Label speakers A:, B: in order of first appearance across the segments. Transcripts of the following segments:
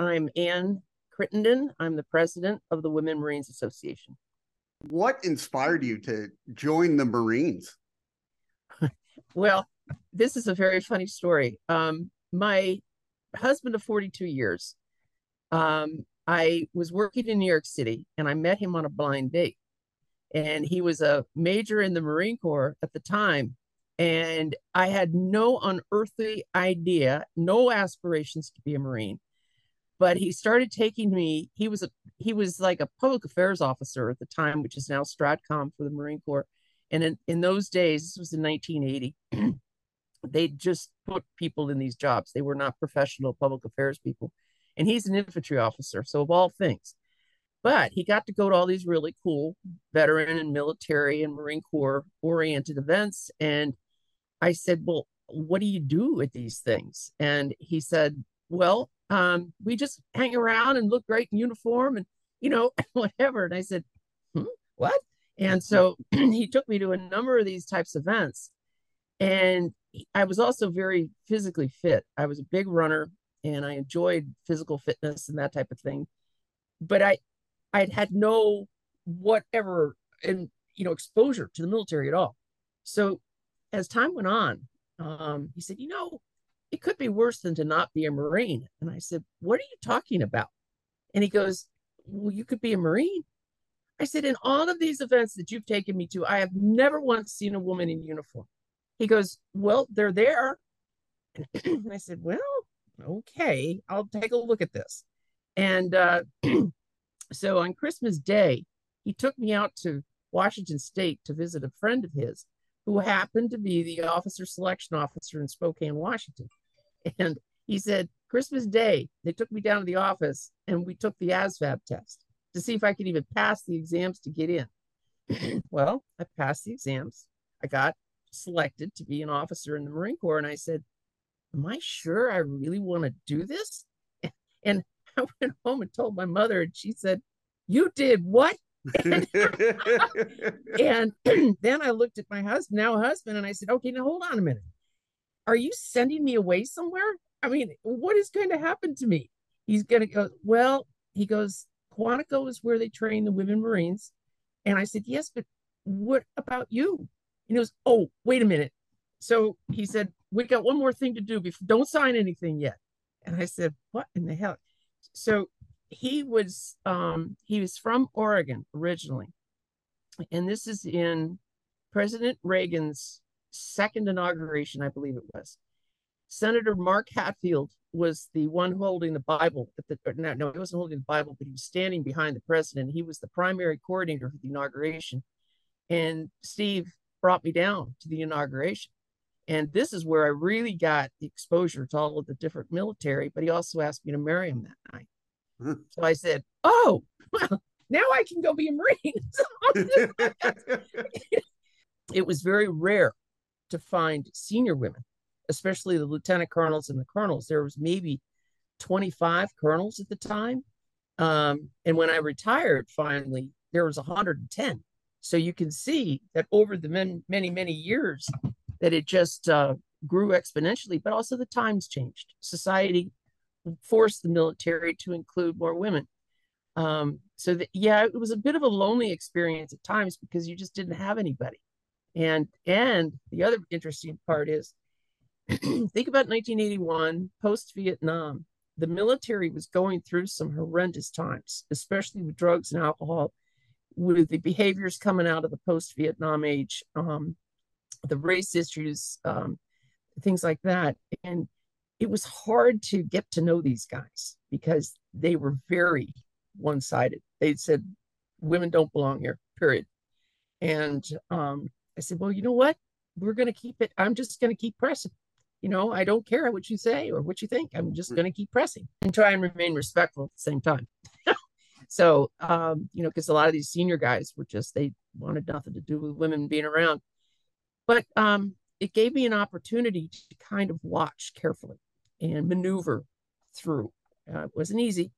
A: I'm Ann Crittenden. I'm the president of the Women Marines Association.
B: What inspired you to join the Marines?
A: well, this is a very funny story. Um, my husband of 42 years, um, I was working in New York City and I met him on a blind date. And he was a major in the Marine Corps at the time. And I had no unearthly idea, no aspirations to be a Marine. But he started taking me, he was a he was like a public affairs officer at the time, which is now Stratcom for the Marine Corps. And in, in those days, this was in 1980, they just put people in these jobs. They were not professional public affairs people. And he's an infantry officer. So, of all things, but he got to go to all these really cool veteran and military and Marine Corps oriented events. And I said, Well, what do you do at these things? And he said, Well, um, we just hang around and look great in uniform and, you know, whatever. And I said, hmm, What? And so he took me to a number of these types of events. And I was also very physically fit. I was a big runner and I enjoyed physical fitness and that type of thing. But I I'd had no whatever and you know exposure to the military at all. So as time went on, um, he said, you know, it could be worse than to not be a Marine. And I said, What are you talking about? And he goes, Well, you could be a Marine. I said, In all of these events that you've taken me to, I have never once seen a woman in uniform. He goes, Well, they're there. and I said, Well, okay, I'll take a look at this. And uh, so on Christmas Day, he took me out to Washington State to visit a friend of his who happened to be the officer selection officer in Spokane, Washington. And he said, Christmas Day, they took me down to the office and we took the ASVAB test to see if I could even pass the exams to get in. well, I passed the exams. I got selected to be an officer in the Marine Corps. And I said, Am I sure I really want to do this? And I went home and told my mother, and she said, You did what? and, and then I looked at my husband, now husband, and I said, Okay, now hold on a minute. Are you sending me away somewhere? I mean, what is going to happen to me? He's going to go, Well, he goes, Quantico is where they train the women Marines. And I said, Yes, but what about you? And he goes, Oh, wait a minute. So he said, We got one more thing to do before don't sign anything yet. And I said, What in the hell? So he was um he was from Oregon originally. And this is in President Reagan's second inauguration, I believe it was. Senator Mark Hatfield was the one holding the Bible. At the, no, no, he wasn't holding the Bible, but he was standing behind the president. He was the primary coordinator for the inauguration. And Steve brought me down to the inauguration. And this is where I really got the exposure to all of the different military, but he also asked me to marry him that night. Mm-hmm. So I said, Oh, well, now I can go be a Marine. it was very rare to find senior women, especially the lieutenant colonels and the colonels. There was maybe 25 colonels at the time. Um, and when I retired finally, there was 110. So you can see that over the many, many, many years that it just uh, grew exponentially, but also the times changed. Society forced the military to include more women. Um, so yeah, it was a bit of a lonely experience at times because you just didn't have anybody. And and the other interesting part is think about 1981, post Vietnam. The military was going through some horrendous times, especially with drugs and alcohol, with the behaviors coming out of the post Vietnam age, um, the race issues, um, things like that. And it was hard to get to know these guys because they were very one sided. They said, women don't belong here, period. And um, I said, well, you know what? We're going to keep it. I'm just going to keep pressing. You know, I don't care what you say or what you think. I'm just going to keep pressing and try and remain respectful at the same time. so, um, you know, because a lot of these senior guys were just, they wanted nothing to do with women being around. But um, it gave me an opportunity to kind of watch carefully and maneuver through. Uh, it wasn't easy.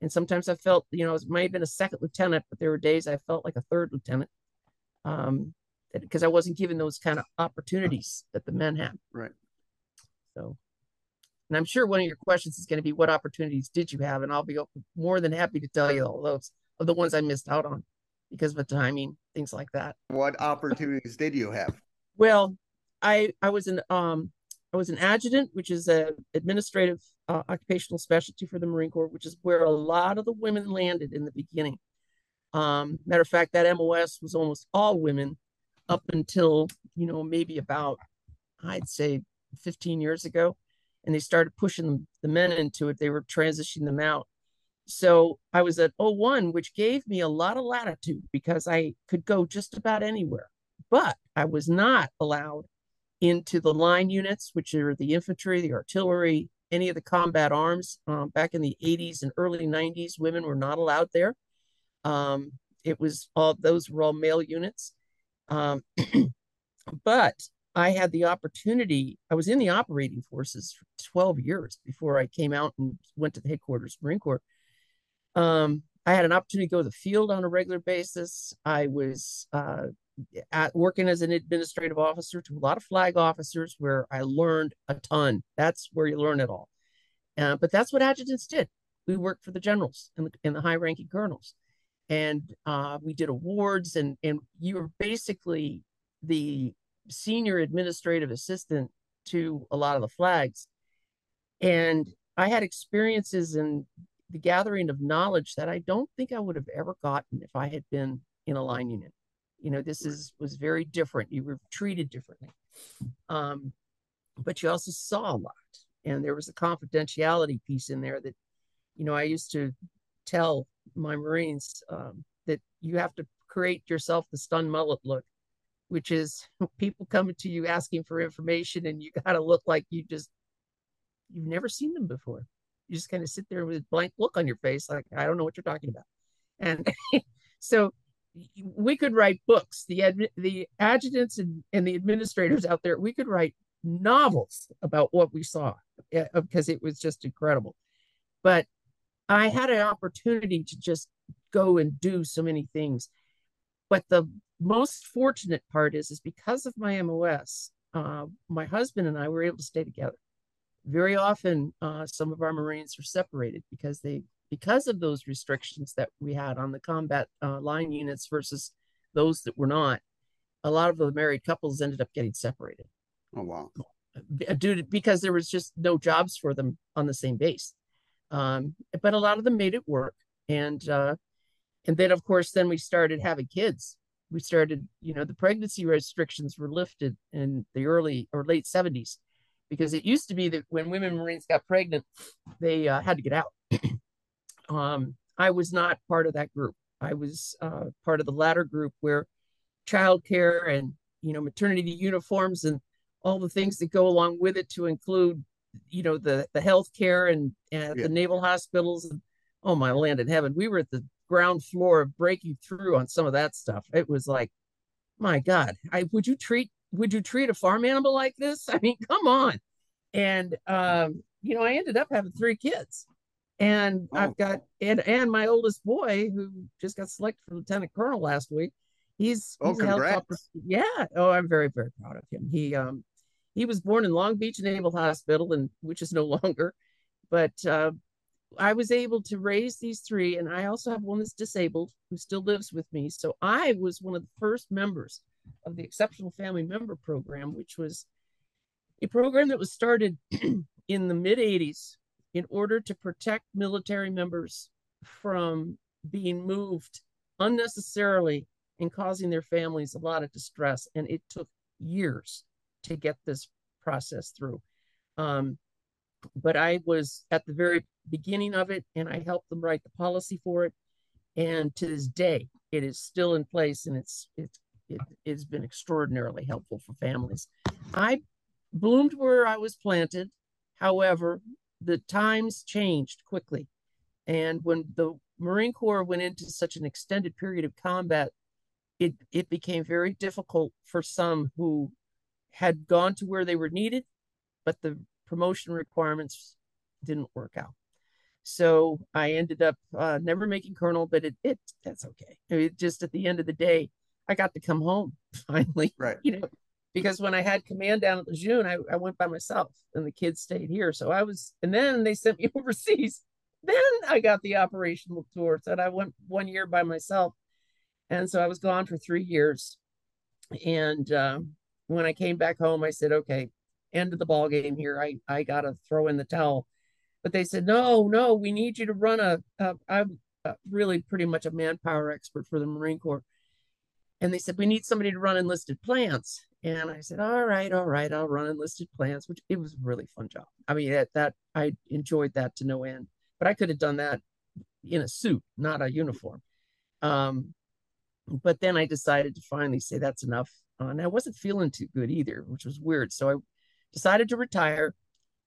A: And sometimes I felt, you know, it might have been a second lieutenant, but there were days I felt like a third lieutenant. Um, because I wasn't given those kind of opportunities that the men had.
B: Right.
A: So And I'm sure one of your questions is going to be, what opportunities did you have? And I'll be more than happy to tell you all those of the ones I missed out on because of the timing, things like that.
B: What opportunities did you have?
A: Well, I I was an um I was an adjutant, which is a administrative uh, occupational specialty for the Marine Corps, which is where a lot of the women landed in the beginning. Um, matter of fact, that MOS was almost all women up until you know maybe about I'd say 15 years ago, and they started pushing the men into it. They were transitioning them out. So I was at 01, which gave me a lot of latitude because I could go just about anywhere. But I was not allowed into the line units, which are the infantry, the artillery, any of the combat arms. Um, back in the 80s and early 90s, women were not allowed there. Um, it was all those were all male units. Um, but I had the opportunity, I was in the operating forces for 12 years before I came out and went to the headquarters Marine Corps. Um, I had an opportunity to go to the field on a regular basis. I was uh, at working as an administrative officer to a lot of flag officers where I learned a ton. That's where you learn it all. Uh, but that's what adjutants did. We worked for the generals and the, and the high ranking colonels. And uh, we did awards, and, and you were basically the senior administrative assistant to a lot of the flags. And I had experiences in the gathering of knowledge that I don't think I would have ever gotten if I had been in a line unit. You know this is was very different. You were treated differently. Um, but you also saw a lot. And there was a confidentiality piece in there that you know i used to tell my marines um, that you have to create yourself the stun mullet look which is people coming to you asking for information and you got to look like you just you've never seen them before. You just kind of sit there with a blank look on your face like i don't know what you're talking about. And so we could write books the the adjutants and, and the administrators out there we could write novels about what we saw because it was just incredible. But i had an opportunity to just go and do so many things but the most fortunate part is is because of my mos uh, my husband and i were able to stay together very often uh, some of our marines were separated because they because of those restrictions that we had on the combat uh, line units versus those that were not, a lot of the married couples ended up getting separated.
B: Oh wow!
A: Due to, because there was just no jobs for them on the same base, um, but a lot of them made it work, and uh, and then of course then we started having kids. We started, you know, the pregnancy restrictions were lifted in the early or late seventies, because it used to be that when women Marines got pregnant, they uh, had to get out. Um, I was not part of that group. I was uh, part of the latter group where childcare and you know maternity uniforms and all the things that go along with it to include you know the the health care and, and yeah. the naval hospitals and oh my land in heaven we were at the ground floor of breaking through on some of that stuff it was like my god i would you treat would you treat a farm animal like this i mean come on and um you know i ended up having three kids and oh. I've got and and my oldest boy who just got selected for lieutenant colonel last week. He's,
B: oh,
A: he's
B: a helicopter.
A: Yeah. Oh, I'm very very proud of him. He um he was born in Long Beach Naval Hospital, and which is no longer, but uh, I was able to raise these three, and I also have one that's disabled who still lives with me. So I was one of the first members of the Exceptional Family Member Program, which was a program that was started in the mid 80s in order to protect military members from being moved unnecessarily and causing their families a lot of distress. And it took years to get this process through. Um, but I was at the very beginning of it and I helped them write the policy for it. And to this day, it is still in place and it's it's it, it's been extraordinarily helpful for families. I bloomed where I was planted. However, the times changed quickly. And when the Marine Corps went into such an extended period of combat, it, it became very difficult for some who had gone to where they were needed, but the promotion requirements didn't work out. So I ended up uh, never making colonel, but it, it that's okay. It just at the end of the day, I got to come home finally.
B: Right.
A: You know, because when I had command down at Lejeune, I, I went by myself and the kids stayed here. So I was, and then they sent me overseas. Then I got the operational tour. So I went one year by myself. And so I was gone for three years. And uh, when I came back home, I said, okay, end of the ball game here. I, I got to throw in the towel. But they said, no, no, we need you to run a. a I'm really pretty much a manpower expert for the Marine Corps. And they said, we need somebody to run enlisted plants. And I said, all right, all right, I'll run enlisted plants, which it was a really fun job. I mean, that, that I enjoyed that to no end, but I could have done that in a suit, not a uniform. Um, but then I decided to finally say that's enough. And I wasn't feeling too good either, which was weird. So I decided to retire,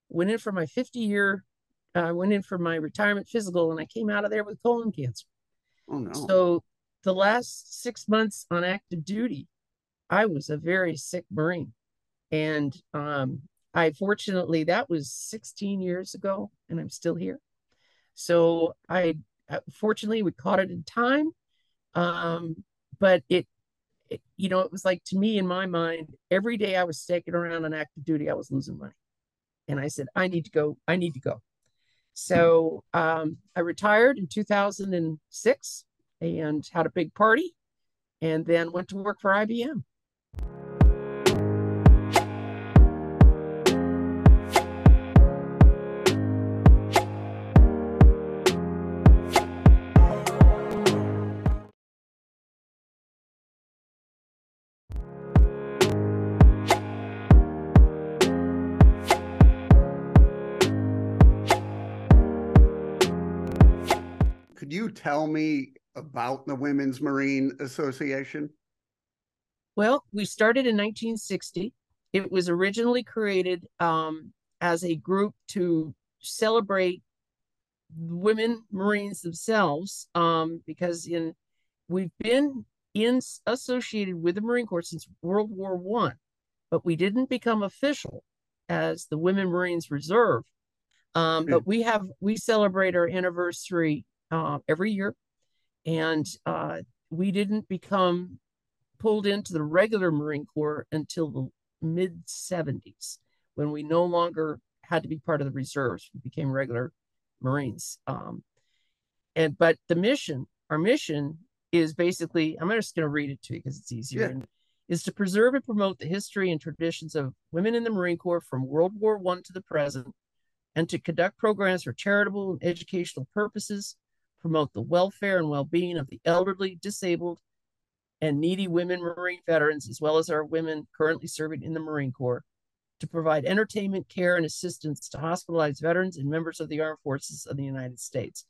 A: went in for my 50 year, I uh, went in for my retirement physical, and I came out of there with colon cancer.
B: Oh, no.
A: So the last six months on active duty, I was a very sick Marine. And um, I fortunately, that was 16 years ago, and I'm still here. So I uh, fortunately we caught it in time. Um, but it, you know, it was like to me in my mind, every day I was staking around on active duty, I was losing money. And I said, I need to go, I need to go. So um, I retired in 2006 and had a big party and then went to work for IBM.
B: You tell me about the Women's Marine Association?
A: Well, we started in 1960. It was originally created um, as a group to celebrate women Marines themselves, um, because in we've been in associated with the Marine Corps since World War One, but we didn't become official as the Women Marines Reserve. Um, but we have we celebrate our anniversary uh, every year and uh, we didn't become pulled into the regular Marine Corps until the mid 70s when we no longer had to be part of the reserves. We became regular Marines. Um, and but the mission, our mission is basically, I'm just going to read it to you because it's easier. Yeah. And, is to preserve and promote the history and traditions of women in the Marine Corps from World War One to the present, and to conduct programs for charitable and educational purposes, promote the welfare and well being of the elderly, disabled, and needy women Marine veterans, as well as our women currently serving in the Marine Corps, to provide entertainment, care, and assistance to hospitalized veterans and members of the armed forces of the United States.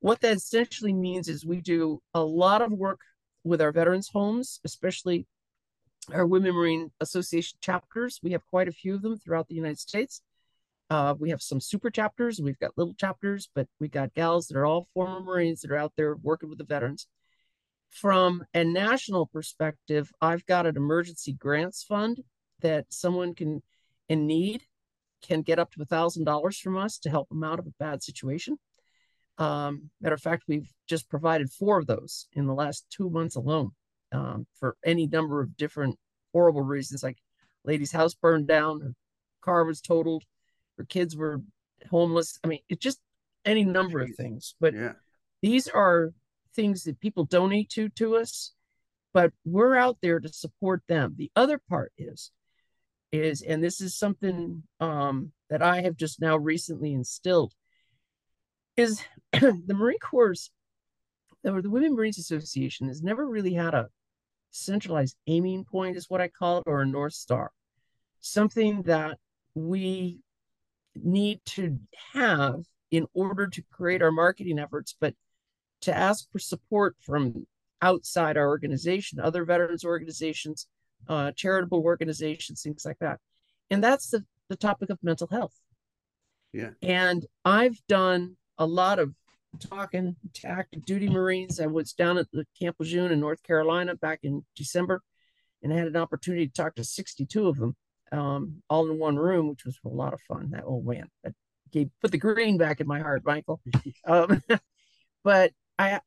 A: What that essentially means is we do a lot of work with our veterans' homes, especially our Women Marine Association chapters. We have quite a few of them throughout the United States. Uh, we have some super chapters, we've got little chapters, but we got gals that are all former Marines that are out there working with the veterans. From a national perspective, I've got an emergency grants fund that someone can in need can get up to a thousand dollars from us to help them out of a bad situation. Um, matter of fact, we've just provided four of those in the last two months alone um, for any number of different horrible reasons, like lady's house burned down, her car was totaled, her kids were homeless. I mean, it's just any number of things. But yeah. these are things that people donate to to us, but we're out there to support them. The other part is, is and this is something um, that I have just now recently instilled, is the Marine Corps, or the Women Marines Association, has never really had a centralized aiming point, is what I call it, or a North Star. Something that we need to have in order to create our marketing efforts, but to ask for support from outside our organization, other veterans organizations, uh, charitable organizations, things like that. And that's the, the topic of mental health.
B: Yeah.
A: And I've done a lot of talking to active duty Marines. I was down at the Camp Lejeune in North Carolina back in December and I had an opportunity to talk to 62 of them um, all in one room, which was a lot of fun. That old man that gave put the green back in my heart, Michael. um, but I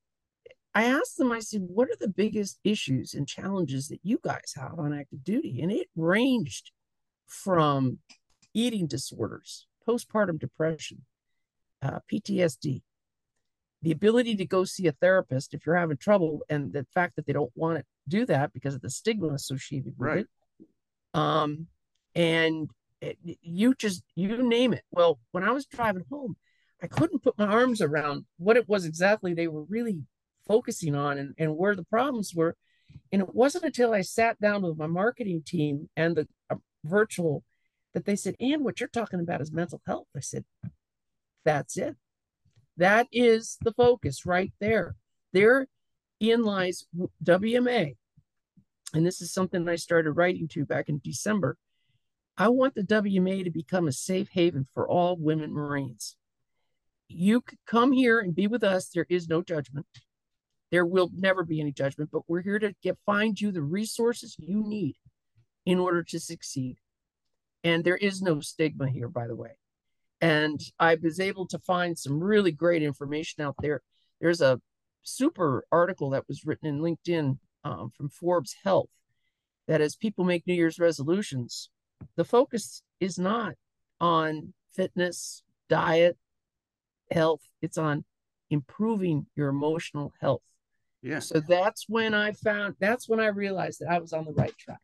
A: I asked them, I said, what are the biggest issues and challenges that you guys have on active duty? And it ranged from eating disorders, postpartum depression, uh, PTSD, the ability to go see a therapist if you're having trouble, and the fact that they don't want to do that because of the stigma associated with right. it. Um, and it, you just you name it. Well, when I was driving home, I couldn't put my arms around what it was exactly they were really focusing on and, and where the problems were. And it wasn't until I sat down with my marketing team and the uh, virtual that they said, and what you're talking about is mental health. I said, that's it. That is the focus right there. There in lies WMA. And this is something I started writing to back in December. I want the WMA to become a safe haven for all women Marines. You could come here and be with us. There is no judgment. There will never be any judgment, but we're here to get find you the resources you need in order to succeed. And there is no stigma here, by the way. And I was able to find some really great information out there. There's a super article that was written in LinkedIn um, from Forbes Health that as people make New Year's resolutions, the focus is not on fitness, diet, health, it's on improving your emotional health. Yeah. So that's when I found that's when I realized that I was on the right track.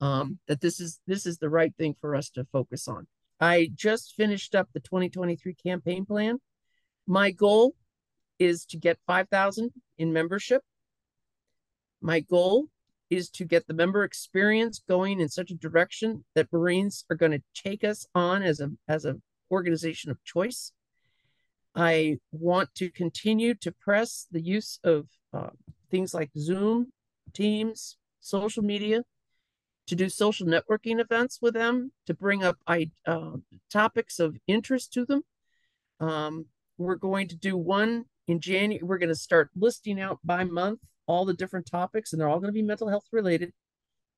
A: Um, that this is this is the right thing for us to focus on. I just finished up the 2023 campaign plan. My goal is to get 5,000 in membership. My goal is to get the member experience going in such a direction that Marines are going to take us on as a as a organization of choice. I want to continue to press the use of uh, things like Zoom, Teams, social media, to do social networking events with them, to bring up uh, topics of interest to them. Um, we're going to do one in January. We're going to start listing out by month all the different topics, and they're all going to be mental health related.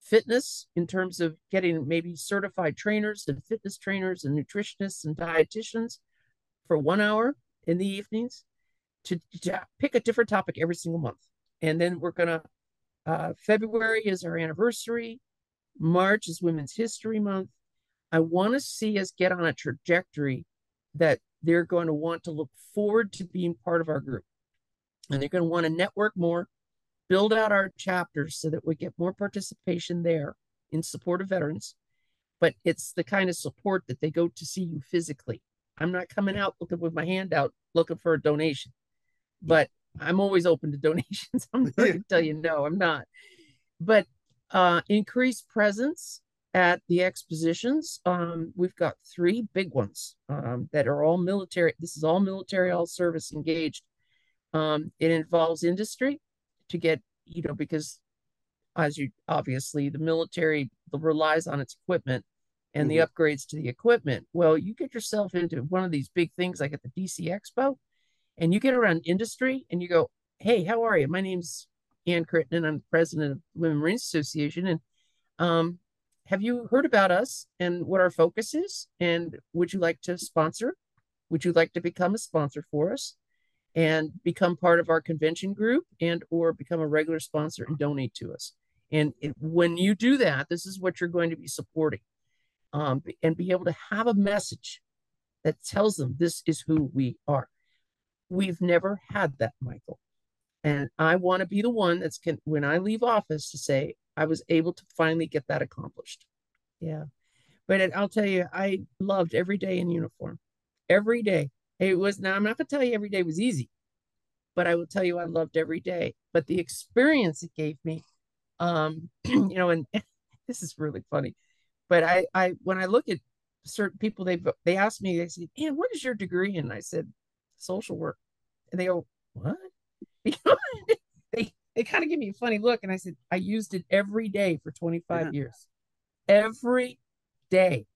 A: Fitness, in terms of getting maybe certified trainers and fitness trainers and nutritionists and dietitians for one hour in the evenings to, to pick a different topic every single month. And then we're going to, uh, February is our anniversary. March is Women's History Month. I want to see us get on a trajectory that they're going to want to look forward to being part of our group. And they're going to want to network more, build out our chapters so that we get more participation there in support of veterans. But it's the kind of support that they go to see you physically. I'm not coming out looking with my hand out looking for a donation, but I'm always open to donations. I'm not going to tell you no, I'm not. But uh, increased presence at the expositions. Um, we've got three big ones um, that are all military. This is all military, all service engaged. Um, it involves industry to get, you know, because as you obviously the military relies on its equipment and mm-hmm. the upgrades to the equipment. Well, you get yourself into one of these big things like at the DC Expo, and you get around industry and you go, Hey, how are you? My name's Ann and I'm the president of Women Marines Association. And um, have you heard about us and what our focus is? And would you like to sponsor? Would you like to become a sponsor for us and become part of our convention group and or become a regular sponsor and donate to us? And it, when you do that, this is what you're going to be supporting um, and be able to have a message that tells them this is who we are. We've never had that, Michael. And I want to be the one that's can when I leave office to say I was able to finally get that accomplished. Yeah. But it, I'll tell you, I loved every day in uniform. Every day. It was now I'm not gonna tell you every day was easy, but I will tell you I loved every day. But the experience it gave me, um, you know, and this is really funny. But I I when I look at certain people, they they ask me, they say, "And what is your degree And I said, social work. And they go, What? they they kind of give me a funny look. And I said, I used it every day for 25 yeah. years. Every day.